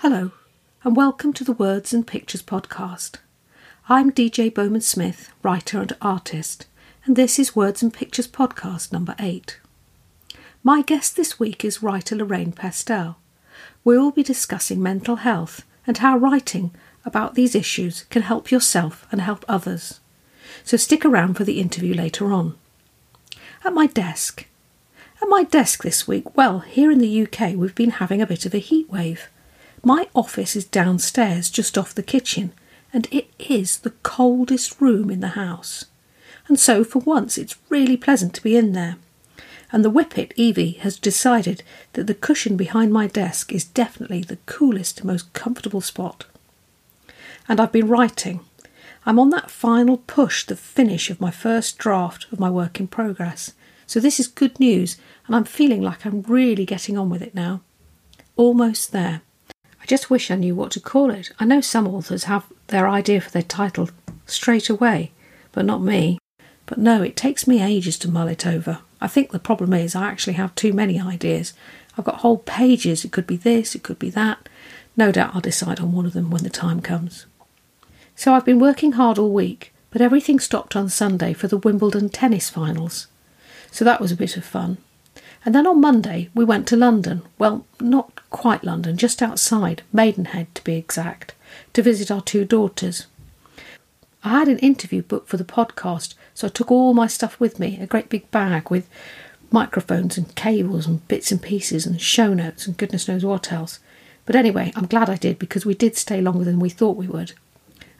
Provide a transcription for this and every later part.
Hello, and welcome to the Words and Pictures podcast. I'm DJ Bowman Smith, writer and artist, and this is Words and Pictures podcast number 8. My guest this week is writer Lorraine Pestell. We will be discussing mental health and how writing about these issues can help yourself and help others. So stick around for the interview later on. At my desk. At my desk this week, well, here in the UK, we've been having a bit of a heat wave. My office is downstairs, just off the kitchen, and it is the coldest room in the house. And so, for once, it's really pleasant to be in there. And the whippet, Evie, has decided that the cushion behind my desk is definitely the coolest, most comfortable spot. And I've been writing. I'm on that final push, the finish of my first draft of my work in progress. So this is good news, and I'm feeling like I'm really getting on with it now. Almost there I just wish I knew what to call it. I know some authors have their idea for their title straight away, but not me. But no, it takes me ages to mull it over. I think the problem is I actually have too many ideas. I've got whole pages. It could be this, it could be that. No doubt I'll decide on one of them when the time comes. So I've been working hard all week, but everything stopped on Sunday for the Wimbledon tennis finals. So that was a bit of fun. And then on Monday we went to London. Well, not quite London, just outside, Maidenhead to be exact, to visit our two daughters. I had an interview booked for the podcast, so I took all my stuff with me, a great big bag with microphones and cables and bits and pieces and show notes and goodness knows what else. But anyway, I'm glad I did because we did stay longer than we thought we would.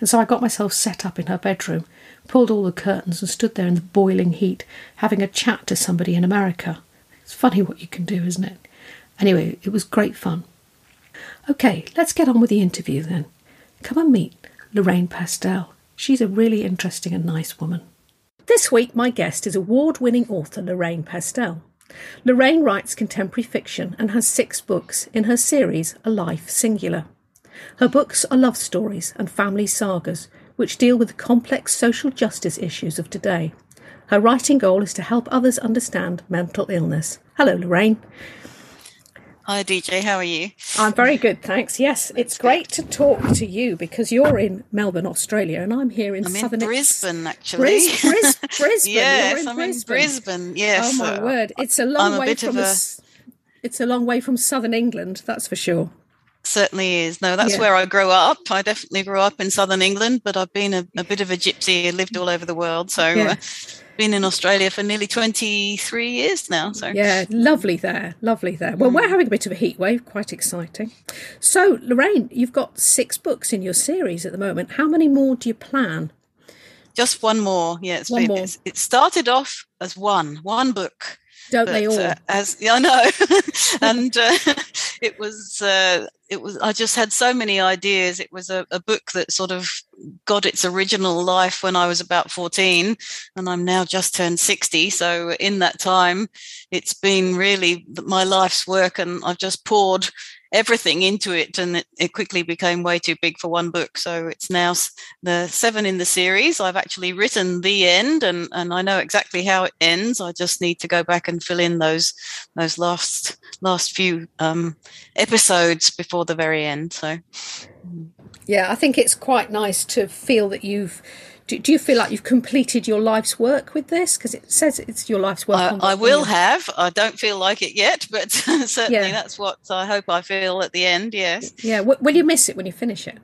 And so I got myself set up in her bedroom, pulled all the curtains, and stood there in the boiling heat, having a chat to somebody in America. It's funny what you can do, isn't it? Anyway, it was great fun. Okay, let's get on with the interview then. Come and meet Lorraine Pestell. She's a really interesting and nice woman. This week, my guest is award winning author Lorraine Pestell. Lorraine writes contemporary fiction and has six books in her series A Life Singular. Her books are love stories and family sagas, which deal with the complex social justice issues of today. Her writing goal is to help others understand mental illness. Hello, Lorraine. Hi, DJ. How are you? I'm very good, thanks. Yes, it's great to talk to you because you're in Melbourne, Australia, and I'm here in I'm southern in Brisbane, actually. Bris- Bris- Brisbane. yes, in I'm Brisbane. in Brisbane. Yes. Oh my uh, word! It's a long a way from a- s- It's a long way from southern England, that's for sure. Certainly is. No, that's Yeah. where I grew up. I definitely grew up in southern England, but I've been a, a bit of a gypsy and lived all over the world. So, Yeah. uh, been in Australia for nearly 23 years now. So, Yeah, lovely there, lovely there. Well, Mm. we're having a bit of a heat wave, quite exciting. So, Lorraine, you've got six books in your series at the moment. How many more do you plan? just one more. Yeah, it's One been, more. it's- it started off as one, one book. Don't they but, all? uh, as yeah, I know, and uh, it was uh, it was. I just had so many ideas. It was a, a book that sort of got its original life when I was about fourteen, and I'm now just turned sixty. So in that time, it's been really my life's work, and I've just poured everything into it and it, quickly became way too big for one book. So it's now the seven in the series. I've actually written the end and and i know exactly how it ends. I just need to go back and fill in those those last last few um episodes before the very end so. Yeah, I think it's quite nice to feel that you've. Do, do you feel like you've completed your life's work with this? Because it says it's your life's work. I, I will have i don't feel like it yet but certainly Yeah. that's what i hope i feel at the end yes Yeah, w- will you miss it when you finish it?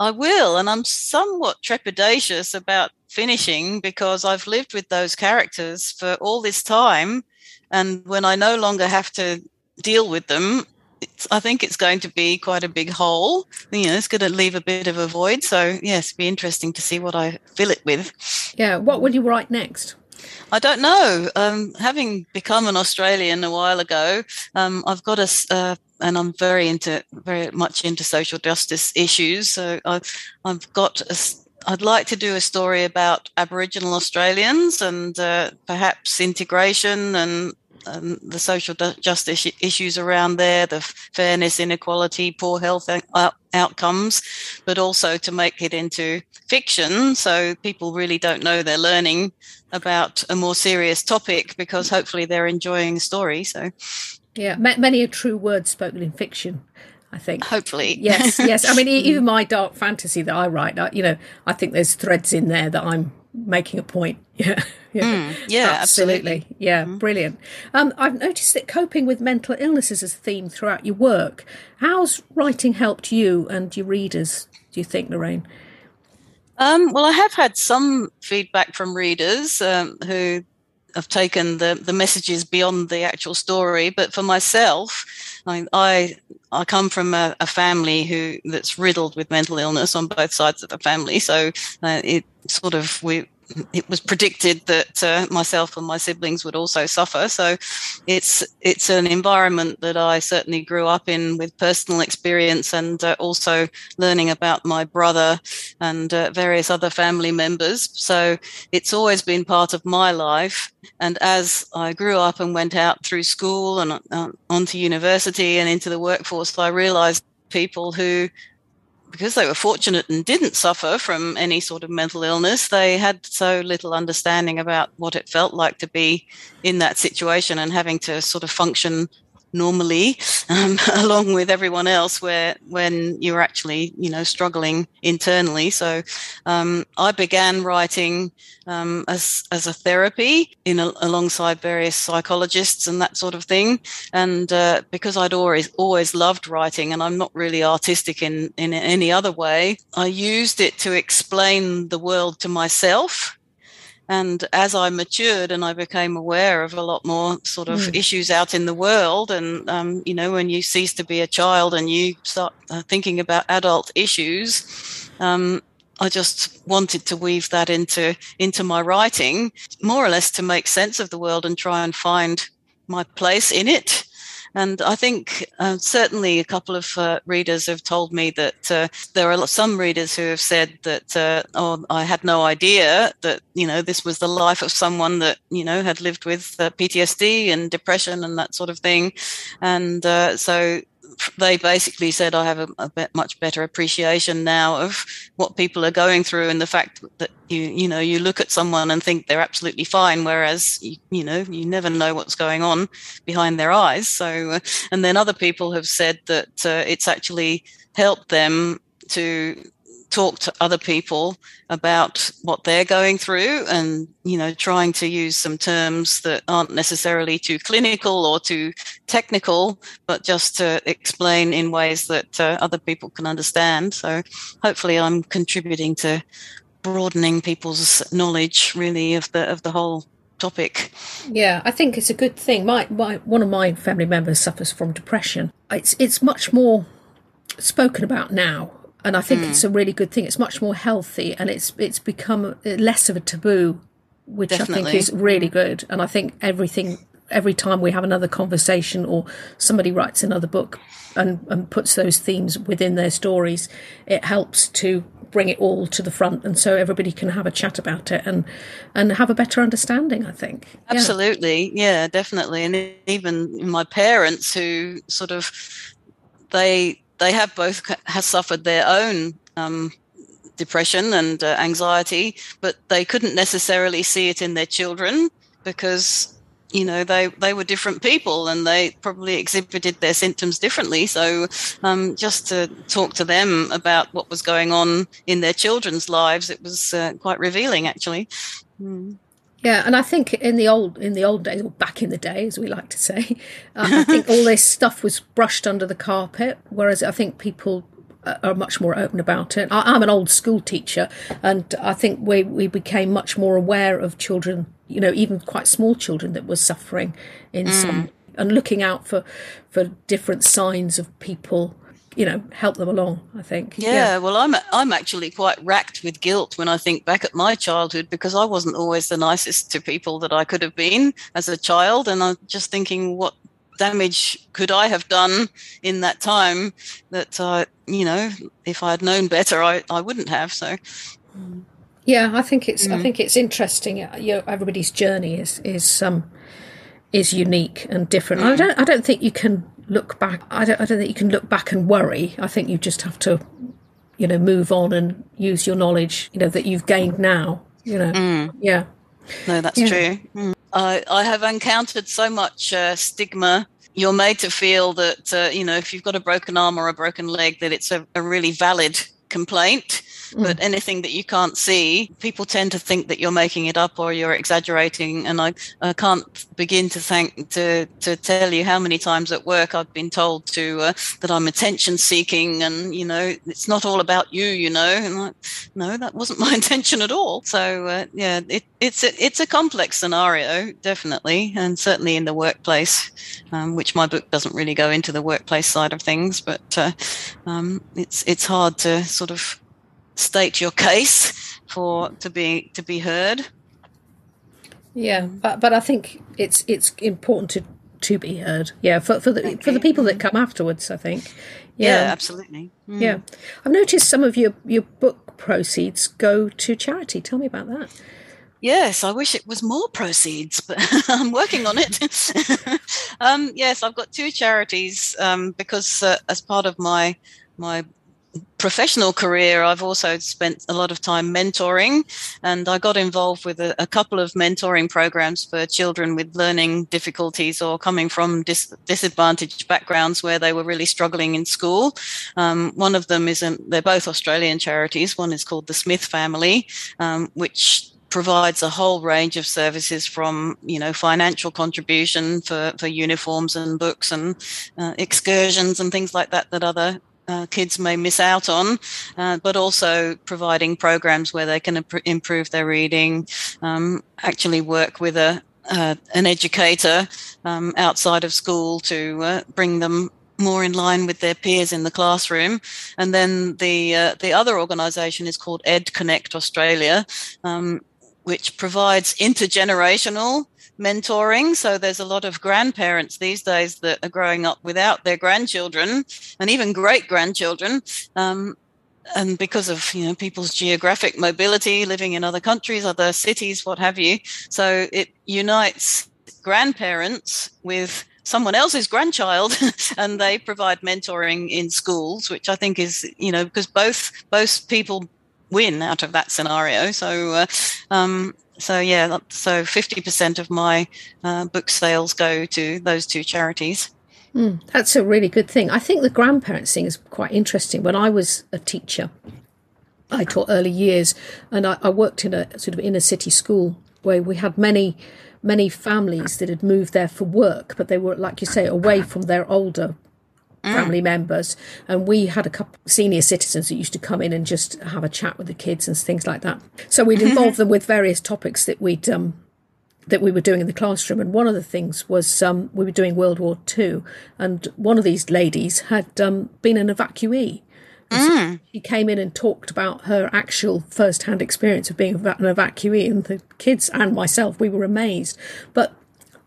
I will, and I'm somewhat trepidatious about finishing because I've lived with those characters for all this time, and when I no longer have to deal with them, it's, I think it's going to be quite a big hole. You know, it's going to leave a bit of a void. So yes, it'd be interesting to see what I fill it with. Yeah, what will you write next? I don't know. Um, having become an Australian a while ago, um, I've got a, uh, and I'm very into, very much into social justice issues. So I've, I've got, a, I'd like to do a story about Aboriginal Australians and uh, perhaps integration and um, the social justice issues around there, the fairness, inequality, poor health out- outcomes, but also to make it into fiction so people really don't know they're learning about a more serious topic because hopefully they're enjoying the story. So, yeah, many a true word spoken in fiction. I think. Hopefully. Yes, yes. I mean, even my dark fantasy that I write, you know, I think there's threads in there that I'm making a point. Yeah. Yeah, mm, yeah absolutely. absolutely. Yeah, mm. brilliant. Um, I've noticed that coping with mental illnesses is a theme throughout your work. How's writing helped you and your readers, do you think, Lorraine? Um, well, I have had some feedback from readers um, who have taken the, the messages beyond the actual story. But for myself, I mean I, I come from a, a, family who that's riddled with mental illness on both sides of the family. So uh, it sort of we it was predicted that uh, myself and my siblings would also suffer. So it's it's an environment that I certainly grew up in with personal experience and uh, also learning about my brother and uh, various other family members. So it's always been part of my life. And as I grew up and went out through school and uh, onto university and into the workforce, I realized people who because they were fortunate and didn't suffer from any sort of mental illness, they had so little understanding about what it felt like to be in that situation and having to sort of function normally um, along with everyone else where when you're actually you know struggling internally. So um, i began writing um, as as a therapy in a, alongside various psychologists and that sort of thing. And uh, because i'd always always loved writing and i'm not really artistic in in any other way i used it to explain the world to myself and as I matured and I became aware of a lot more sort of mm. issues out in the world, and um, you know, when you cease to be a child and you start uh, thinking about adult issues, um, I just wanted to weave that into into my writing, more or less to make sense of the world and try and find my place in it. And I think uh, certainly a couple of uh, readers have told me that uh, there are some readers who have said that, uh, oh, I had no idea that, you know, this was the life of someone that, you know, had lived with uh, PTSD and depression and that sort of thing. And uh, so they basically said I have a, a bit, much better appreciation now of what people are going through and the fact that you you know you look at someone and think they're absolutely fine, whereas you, you know you never know what's going on behind their eyes. So, and then other people have said that uh, it's actually helped them to talk to other people about what they're going through and you know trying to use some terms that aren't necessarily too clinical or too technical but just to explain in ways that uh, other people can understand so hopefully i'm contributing to broadening people's knowledge really of the of the whole topic. Yeah, I think it's a good thing. My, my one of my family members suffers from depression. It's it's much more spoken about now and I think mm. it's a really good thing. It's much more healthy, and it's it's become less of a taboo, which Definitely. I think is really good. And I think everything every time we have another conversation or somebody writes another book and, and puts those themes within their stories, it helps to bring it all to the front and so everybody can have a chat about it and and have a better understanding i think absolutely yeah, yeah definitely and even my parents who sort of they they have both has suffered their own um, depression and uh, anxiety, but they couldn't necessarily see it in their children because you know they they were different people and they probably exhibited their symptoms differently so um, just to talk to them about what was going on in their children's lives it was uh, quite revealing actually mm. Yeah, and I think in the old in the old days, or back in the day, as we like to say, uh, I think all this stuff was brushed under the carpet. Whereas I think people uh, are much more open about it. I, am an old school teacher, and I think we we became much more aware of children, you know, even quite small children that were suffering in mm. some, and looking out for for different signs of people you know help them along i think. Yeah, yeah, well i'm i'm actually quite racked with guilt when i think back at my childhood because i wasn't always the nicest to people that i could have been as a child. And i'm just thinking what damage could i have done in that time that uh, you know if i had known better i i wouldn't have so. Yeah i think it's mm. i think it's interesting. You know everybody's journey is is um is unique and different. I don't I don't think you can look back. I don't I don't think you can look back and worry. I think you just have to, you know, move on and use your knowledge, you know, that you've gained now. You know, yeah. No, that's Yeah. true. Mm. I, I have encountered so much uh, stigma. You're made to feel that, uh, you know, if you've got a broken arm or a broken leg, that it's a, a really valid complaint. But anything that you can't see, people tend to think that you're making it up or you're exaggerating. And I, I can't begin to thank to to tell you how many times at work I've been told to uh, that I'm attention seeking, and you know it's not all about you, you know. And like, no, that wasn't my intention at all. So uh, yeah, it, it's a it's a complex scenario, definitely, and certainly in the workplace, um, which my book doesn't really go into the workplace side of things, but uh, um, it's it's hard to sort of state your case for to be to be heard. Yeah, but but I think it's it's important to to be heard. Yeah, for for the Thank for the people that come afterwards, I think. Yeah, Yeah, absolutely. Mm. yeah. I've noticed some of your your book proceeds go to charity. Tell me about that. Yes, I wish it was more proceeds, but I'm working on it. um, yes, I've got two charities um, because uh, as part of my my professional career, I've also spent a lot of time mentoring, and I got involved with a, a couple of mentoring programs for children with learning difficulties or coming from dis- disadvantaged backgrounds where they were really struggling in school. Um, one of them is, not they're both Australian charities. One is called the Smith Family, um, which provides a whole range of services from you know financial contribution for for uniforms and books and uh, excursions and things like that that other uh, kids may miss out on, uh, but also providing programs where they can imp- improve their reading, um, actually work with a uh, an educator um, outside of school to uh, bring them more in line with their peers in the classroom. And then the uh, the other organisation is called Ed Connect Australia, um, which provides intergenerational mentoring. So there's a lot of grandparents these days that are growing up without their grandchildren and even great grandchildren. Um, and because of you know people's geographic mobility, living in other countries, other cities, what have you, so it unites grandparents with someone else's grandchild and they provide mentoring in schools which i think is you know because both both people win out of that scenario so uh, um, so yeah so 50% of my uh, book sales go to those two charities Mm, that's a really good thing. I think the grandparents thing is quite interesting. When I was a teacher, I taught early years, and I, I worked in a sort of inner city school where we had many, many families that had moved there for work, but they were, like you say, away from their older family members. And we had a couple senior citizens that used to come in and just have a chat with the kids and things like that. So we'd involve them with various topics that we'd um, that we were doing in the classroom. And one of the things was um, we were doing World War Two, and one of these ladies had um, been an evacuee. So She came in and talked about her actual first-hand experience of being an evacuee, and the kids and myself we were amazed. But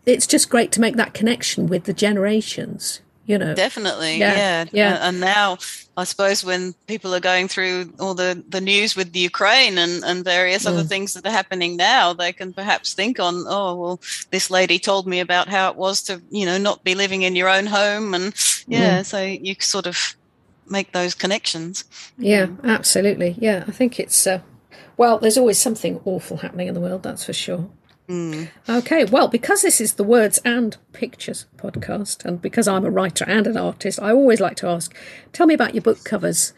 it's just great to make that connection with the generations. You know, definitely Yeah, yeah yeah. And now i suppose when people are going through all the the news with the ukraine and and various other Mm. things that are happening now they can perhaps think on oh well this lady told me about how it was to you know not be living in your own home and yeah so you sort of make those connections Yeah, absolutely. Yeah, I think it's uh, well. There's always something awful happening in the world. That's for sure. Mm. Okay, well, because this is the Words and Pictures podcast, and because I'm a writer and an artist, I always like to ask, tell me about your book covers.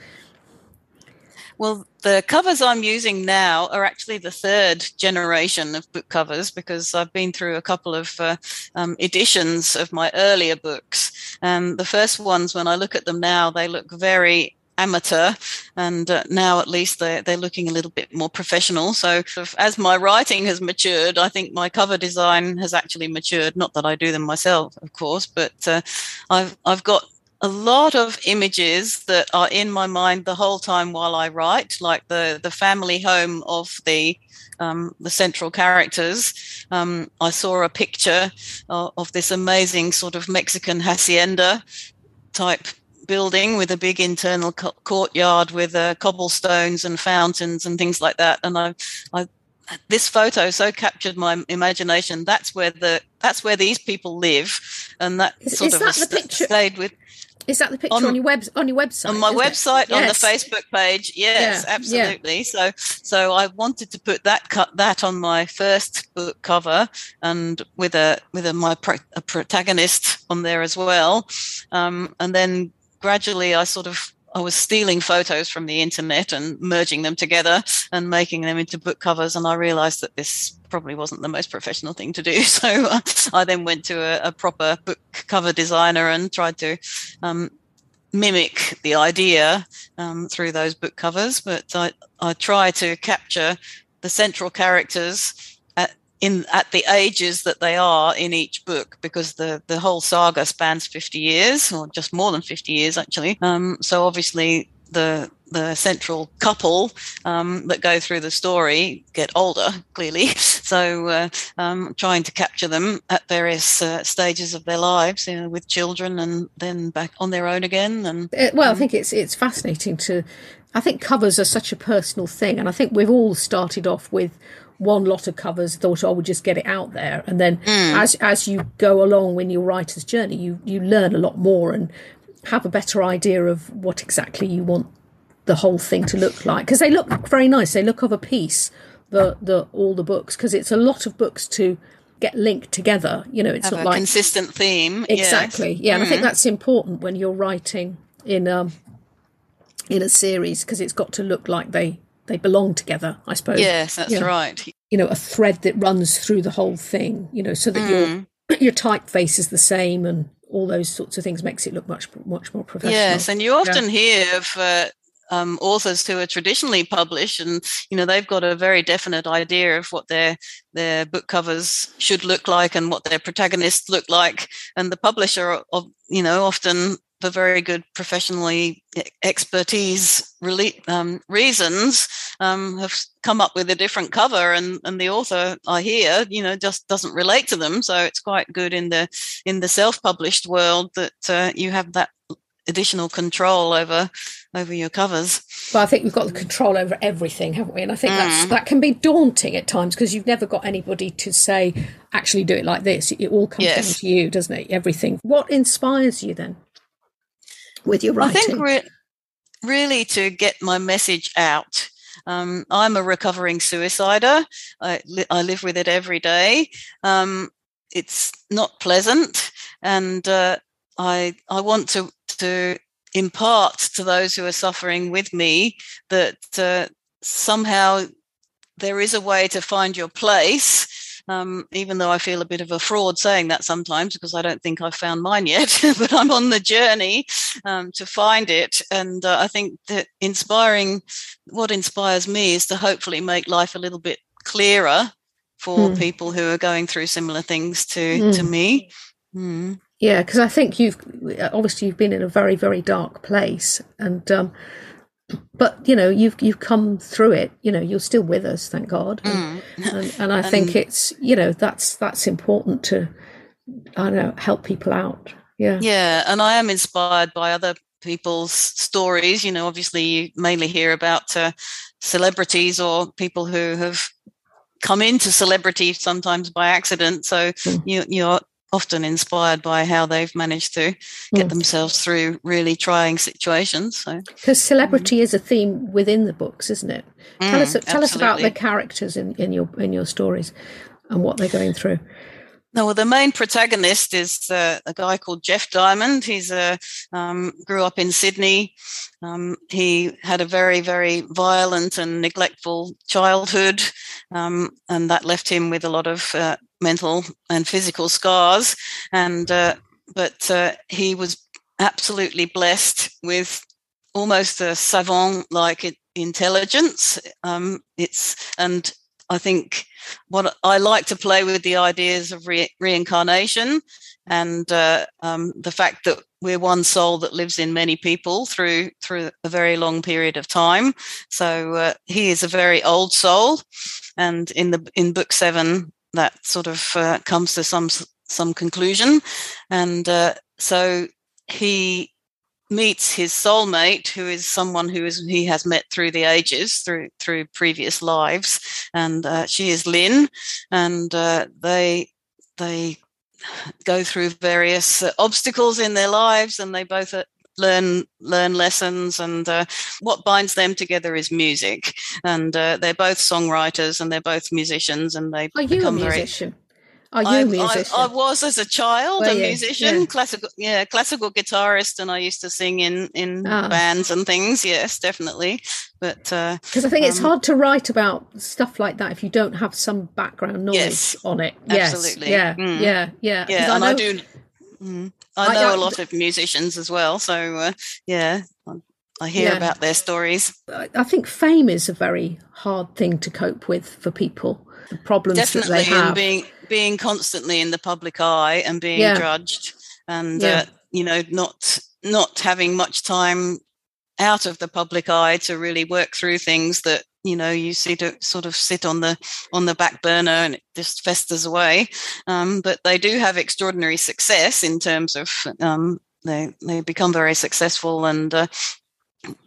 Well, the covers I'm using now are actually the third generation of book covers because I've been through a couple of uh, um, editions of my earlier books. And the first ones, when I look at them now, they look very amateur and uh, now at least they're, they're looking a little bit more professional so as my writing has matured i think my cover design has actually matured not that i do them myself of course but uh, i've i've got a lot of images that are in my mind the whole time while I write, like the the family home of the um, the central characters. Um, I saw a picture of, of this amazing sort of Mexican hacienda type building with a big internal co- courtyard with uh, cobblestones and fountains and things like that. And I, I this photo so captured my imagination. That's where the that's where these people live, and that Is- sort is of that the picture- stayed with Is that the picture On- on, your web on your website? on my website on the Facebook page. Yes, Yeah, yeah. absolutely. So so I wanted to put that cut that on my first book cover and with a with a my pro, a protagonist on there as well. Um, and then gradually I sort of I was stealing photos from the internet and merging them together and making them into book covers. And I realized that this probably wasn't the most professional thing to do. So uh, I then went to a, a proper book cover designer and tried to um, mimic the idea um, through those book covers. But I, I try to capture the central characters in at the ages that they are in each book because the the whole saga spans 50 years or just more than 50 years actually um, so obviously the the central couple um, that go through the story get older clearly so uh, um, trying to capture them at various uh, stages of their lives you know, with children and then back on their own again and Uh, well, I think it's it's fascinating to. I think covers are such a personal thing, and I think we've all started off with one lot of covers. Thought, oh, we'll just get it out there, and then as as you go along in your writer's journey, you you learn a lot more and have a better idea of what exactly you want the whole thing to look like because they look very nice. They look of a piece. The the all the books because it's a lot of books to get linked together. You know, it's have not a like consistent theme yes. Exactly. Yeah, and I think that's important when you're writing in um in a series because it's got to look like they they belong together. I suppose. yes that's Yeah. right You know, a thread that runs through the whole thing. You know, so that your your typeface is the same and all those sorts of things makes it look much much more professional. Yes, and you often hear of uh, um, authors who are traditionally published, and you know they've got a very definite idea of what their their book covers should look like and what their protagonists look like, and the publisher, of you know, often for very good professionally expertise um, reasons um, have come up with a different cover and, and the author i hear you know just doesn't relate to them so it's quite good in the in the self-published world that uh, you have that additional control over over your covers But I think we've got the control over everything, haven't we? And I think that's that can be daunting at times because you've never got anybody to say, actually do it like this. It all comes Yes. down to you, doesn't it? Everything. What inspires you then with your I think re- really to get my message out. Um, I'm a recovering suicider. I, li- I live with it every day. Um, it's not pleasant, and uh, I I want to to impart to those who are suffering with me that uh, somehow there is a way to find your place. Um, even though I feel a bit of a fraud saying that sometimes because I don't think I've found mine yet, but I'm on the journey um, to find it. And uh, I think that inspiring, what inspires me is to hopefully make life a little bit clearer for Hmm. people who are going through similar things to to Hmm. me. Mm. Yeah, because I think you've obviously you've been in a very very dark place, and um, but you know you've you've come through it. You know you're still with us, thank God. And, and, and I think it's you know that's that's important to I don't know help people out. Yeah. Yeah, and I am inspired by other people's stories. You know, obviously, you mainly hear about uh, celebrities or people who have come into celebrity sometimes by accident. So Mm. you, you're often inspired by how they've managed to get Mm. themselves through really trying situations. So Because celebrity is a theme within the books, isn't it? Tell us Mm, tell us about the characters in, in your in your stories and what they're going through. No, well, the main protagonist is uh, a guy called Jeff Diamond. He's a um, grew up in Sydney. Um, he had a very, very violent and neglectful childhood, um, and that left him with a lot of uh, mental and physical scars. And uh, but uh, he was absolutely blessed with almost a savant-like intelligence. Um, it's and I think what I like to play with the ideas of re- reincarnation and uh, um, the fact that we're one soul that lives in many people through through a very long period of time. So uh, he is a very old soul, and in the in book seven, that sort of uh, comes to some some conclusion, and uh, so he meets his soulmate, who is someone who is he has met through the ages, through through previous lives, and uh, she is Lynn, and uh, they they go through various obstacles in their lives, and they both learn learn lessons and uh, what binds them together is music and uh, they're both songwriters and they're both musicians and they are you a musician very, are you I, a musician? I, I, was as a child Were a musician, yeah. classical, yeah, classical guitarist, and I used to sing in in ah. bands and things. Yes, definitely. But because uh, I think um, it's hard to write about stuff like that if you don't have some background knowledge yes, on it. Yes, absolutely. Yeah, mm. yeah, yeah. Yeah, and I, know, I do. Mm, I know a lot of musicians as well, so uh, yeah, I hear yeah. about their stories. I think fame is a very hard thing to cope with for people. The problems Definitely, that they have. being being constantly in the public eye and being yeah. judged and yeah. uh, you know not not having much time out of the public eye to really work through things that you know you see to sort of sit on the on the back burner and it just festers away. Um, but they do have extraordinary success in terms of um, they they become very successful and uh,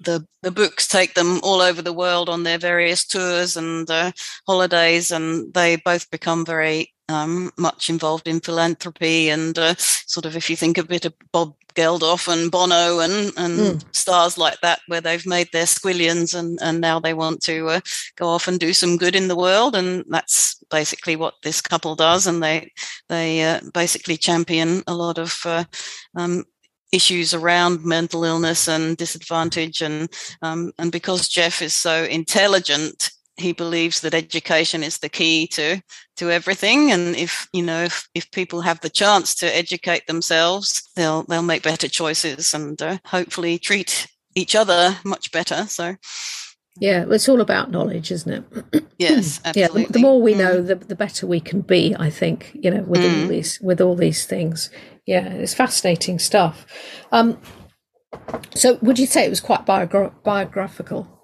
the the books take them all over the world on their various tours and uh, holidays, and they both become very um, much involved in philanthropy and uh, sort of if you think a bit of Bob Geldof and Bono and and mm. stars like that, where they've made their squillions and and now they want to uh, go off and do some good in the world, and that's basically what this couple does, and they they uh, basically champion a lot of uh, um, issues around mental illness and disadvantage. And um, and because Jeff is so intelligent he believes that education is the key to to everything and if you know if, if people have the chance to educate themselves they'll they'll make better choices and uh, hopefully treat each other much better so yeah it's all about knowledge isn't it yes absolutely. yeah the, the, more we know mm. the, the better we can be i think you know with mm. all these with all these things yeah, it's fascinating stuff. Um, so, would you say it was quite biogra- biographical?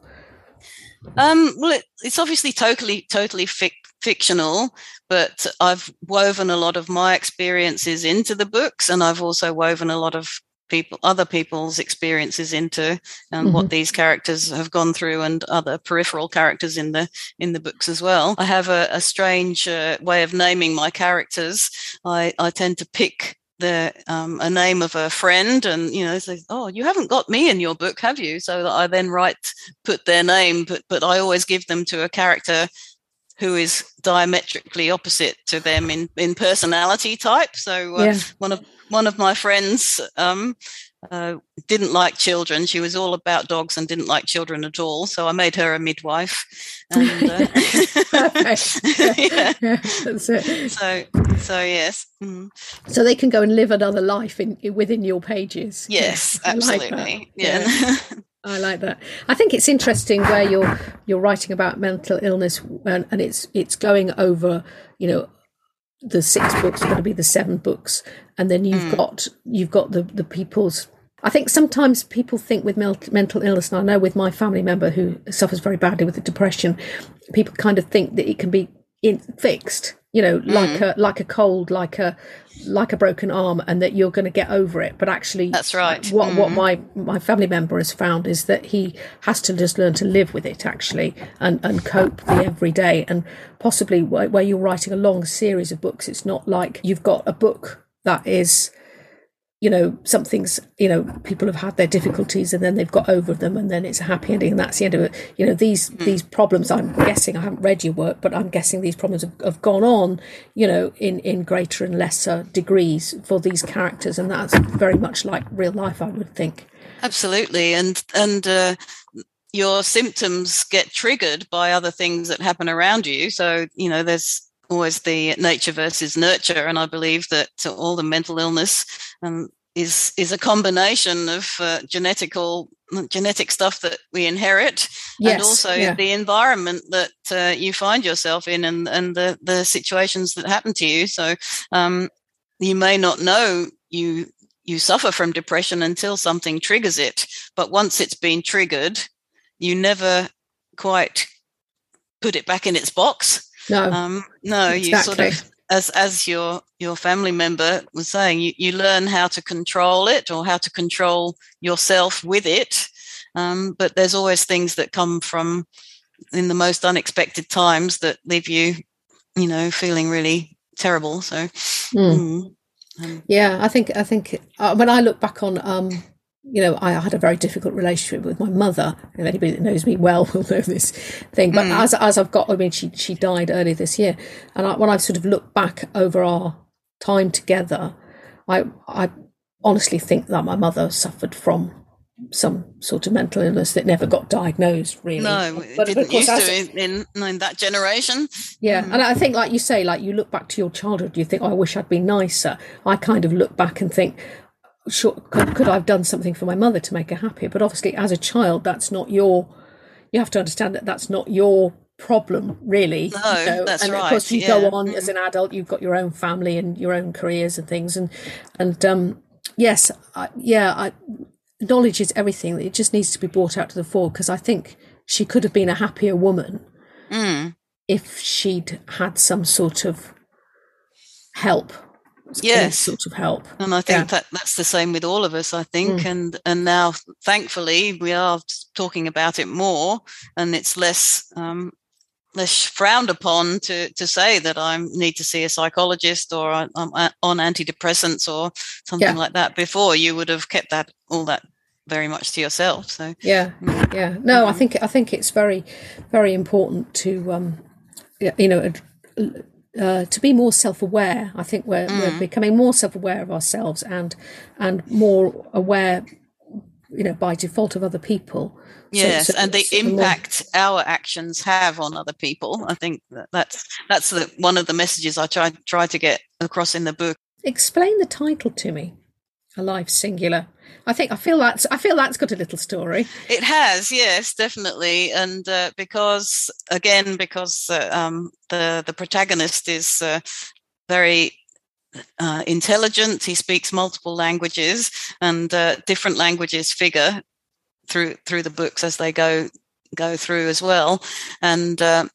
Um, well, it, it's obviously totally, totally fic- fictional, but I've woven a lot of my experiences into the books, and I've also woven a lot of people, other people's experiences into um, mm-hmm. what these characters have gone through, and other peripheral characters in the in the books as well. I have a, a strange uh, way of naming my characters. I, I tend to pick the um, a name of a friend and you know say oh you haven't got me in your book have you so that i then write put their name but but i always give them to a character who is diametrically opposite to them in in personality type so uh, yeah. one of one of my friends um, uh, didn't like children. She was all about dogs and didn't like children at all. So I made her a midwife. And, uh, yeah. So, so yes. Mm. So they can go and live another life in within your pages. Yes, absolutely. Like yeah. yeah. I like that. I think it's interesting where you're you're writing about mental illness and, and it's it's going over, you know, the six books are going to be the seven books and then you've mm. got you've got the the people's I think sometimes people think with mental illness, and I know with my family member who suffers very badly with the depression, people kind of think that it can be in, fixed, you know, mm. like a like a cold, like a like a broken arm, and that you're going to get over it. But actually, that's right. What mm. what my my family member has found is that he has to just learn to live with it actually, and and cope the everyday, and possibly where, where you're writing a long series of books, it's not like you've got a book that is you know something's you know people have had their difficulties and then they've got over them and then it's a happy ending and that's the end of it. You know these mm. these problems i'm guessing i haven't read your work but i'm guessing these problems have, have gone on you know in in greater and lesser degrees for these characters and that's very much like real life i would think. Absolutely. And and uh your symptoms get triggered by other things that happen around you. So you know there's always the nature versus nurture, and I believe that all the mental illness um, is is a combination of uh, genetical genetic stuff that we inherit, yes, and also yeah. the environment that uh, you find yourself in, and and the the situations that happen to you. So um, you may not know you you suffer from depression until something triggers it, but once it's been triggered, you never quite put it back in its box no, um, no, exactly. you sort of as as your your family member was saying, you, you learn how to control it or how to control yourself with it. Um, but there's always things that come from in the most unexpected times that leave you, you know, feeling really terrible. So, mm. Um, yeah, I think I think uh, when I look back on um, you know, I had a very difficult relationship with my mother. And anybody that knows me well will know this thing. But mm. as as I've got, I mean, she she died earlier this year, and I, when I've sort of look back over our time together, I I honestly think that my mother suffered from some sort of mental illness that never got diagnosed really no but, it didn't used to in, in, that generation yeah mm. and i think like you say like you look back to your childhood you think oh, i wish i'd been nicer i kind of look back and think sure, could, could I have done something for my mother to make her happier? But obviously, as a child, that's not your. You have to understand that that's not your problem, really. No, know? that's and right. of course, you yeah. go on as an adult. You've got your own family and your own careers and things, and and um, yes, I, yeah, I, knowledge is everything. It just needs to be brought out to the fore because I think she could have been a happier woman mm. if she'd had some sort of help yes sort of help and i think yeah. that that's the same with all of us i think mm. and and now thankfully we are talking about it more and it's less um, less frowned upon to to say that I need to see a psychologist or I'm on antidepressants or something yeah. like that. Before you would have kept that all that very much to yourself. So yeah, mm. yeah. No, I mm-hmm. think I think it's very very important to um, you know uh, to be more self-aware. I think we're, mm. we're becoming more self-aware of ourselves and and more aware, you know, by default of other people. Yes, so, so, and the impact more... our actions have on other people. I think that that's that's the, one of the messages I try try to get across in the book. Explain the title to me. A life singular. I think I feel that's I feel that's got a little story. It has, yes, definitely, and uh, because again, because uh, um, the the protagonist is uh, very uh, intelligent. He speaks multiple languages, and uh, different languages figure through through the books as they go go through as well. And uh,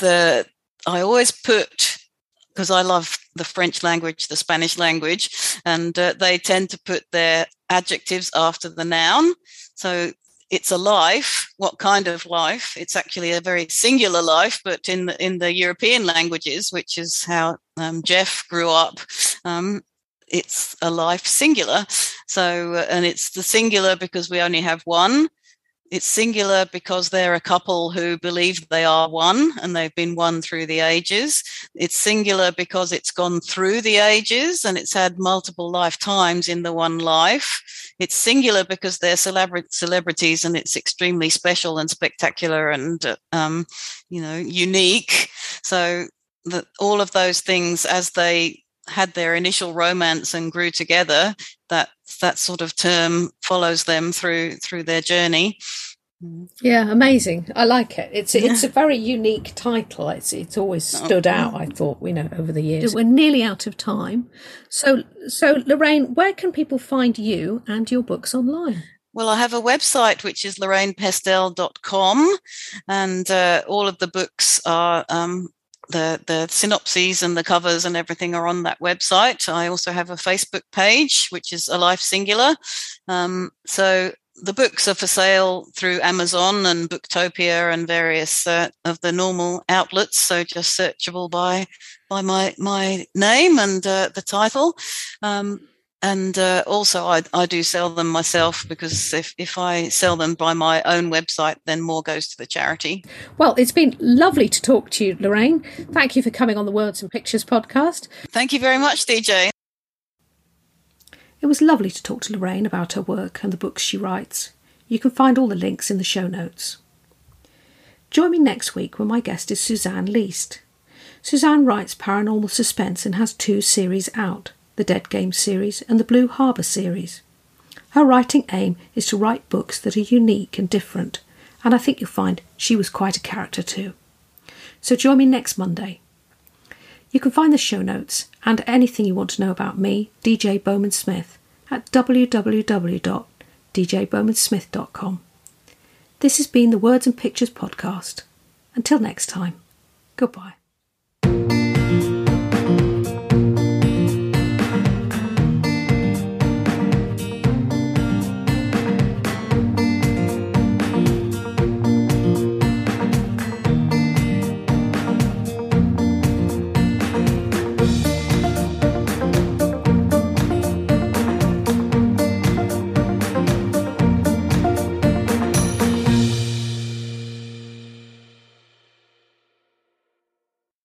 the I always put because I love the French language, the Spanish language, and uh, they tend to put their adjectives after the noun. So it's a life. What kind of life? It's actually a very singular life, but in the, in the European languages, which is how um, Jeff grew up, um, it's a life singular. So, uh, and it's the singular because we only have one. It's singular because they're a couple who believe they are one and they've been one through the ages. It's singular because it's gone through the ages and it's had multiple lifetimes in the one life. It's singular because they're celebra- celebrities and it's extremely special and spectacular and, um, you know, unique. So all of those things as they had their initial romance and grew together, that that sort of term follows them through through their journey. Yeah, amazing. I like it. It's it's a very unique title. It's it's always oh, stood out. I thought you know over the years. We're nearly out of time, so so Lorraine, where can people find you and your books online? Well, I have a website which is lorrainepestell.com, and uh, all of the books are um, the the synopses and the covers and everything are on that website. I also have a Facebook page which is a life singular. Um, so the books are for sale through Amazon and Booktopia and various uh, of the normal outlets. So just searchable by by my my name and uh, the title. Um, and uh, also I, I do sell them myself because if, if i sell them by my own website then more goes to the charity. Well it's been lovely to talk to you lorraine. Thank you for coming on the words and pictures podcast. Thank you very much dj it was lovely to talk to lorraine about her work and the books she writes. You can find all the links in the show notes. Join me next week when my guest is suzanne least. Suzanne writes paranormal suspense and has two series out the Dead Game series, and the Blue Harbour series. Her writing aim is to write books that are unique and different, and I think you'll find she was quite a character too. So join me next Monday. You can find the show notes and anything you want to know about me, DJ Bowman Smith, at www.djbowmansmith.com. This has been the Words and Pictures podcast. Until next time, goodbye.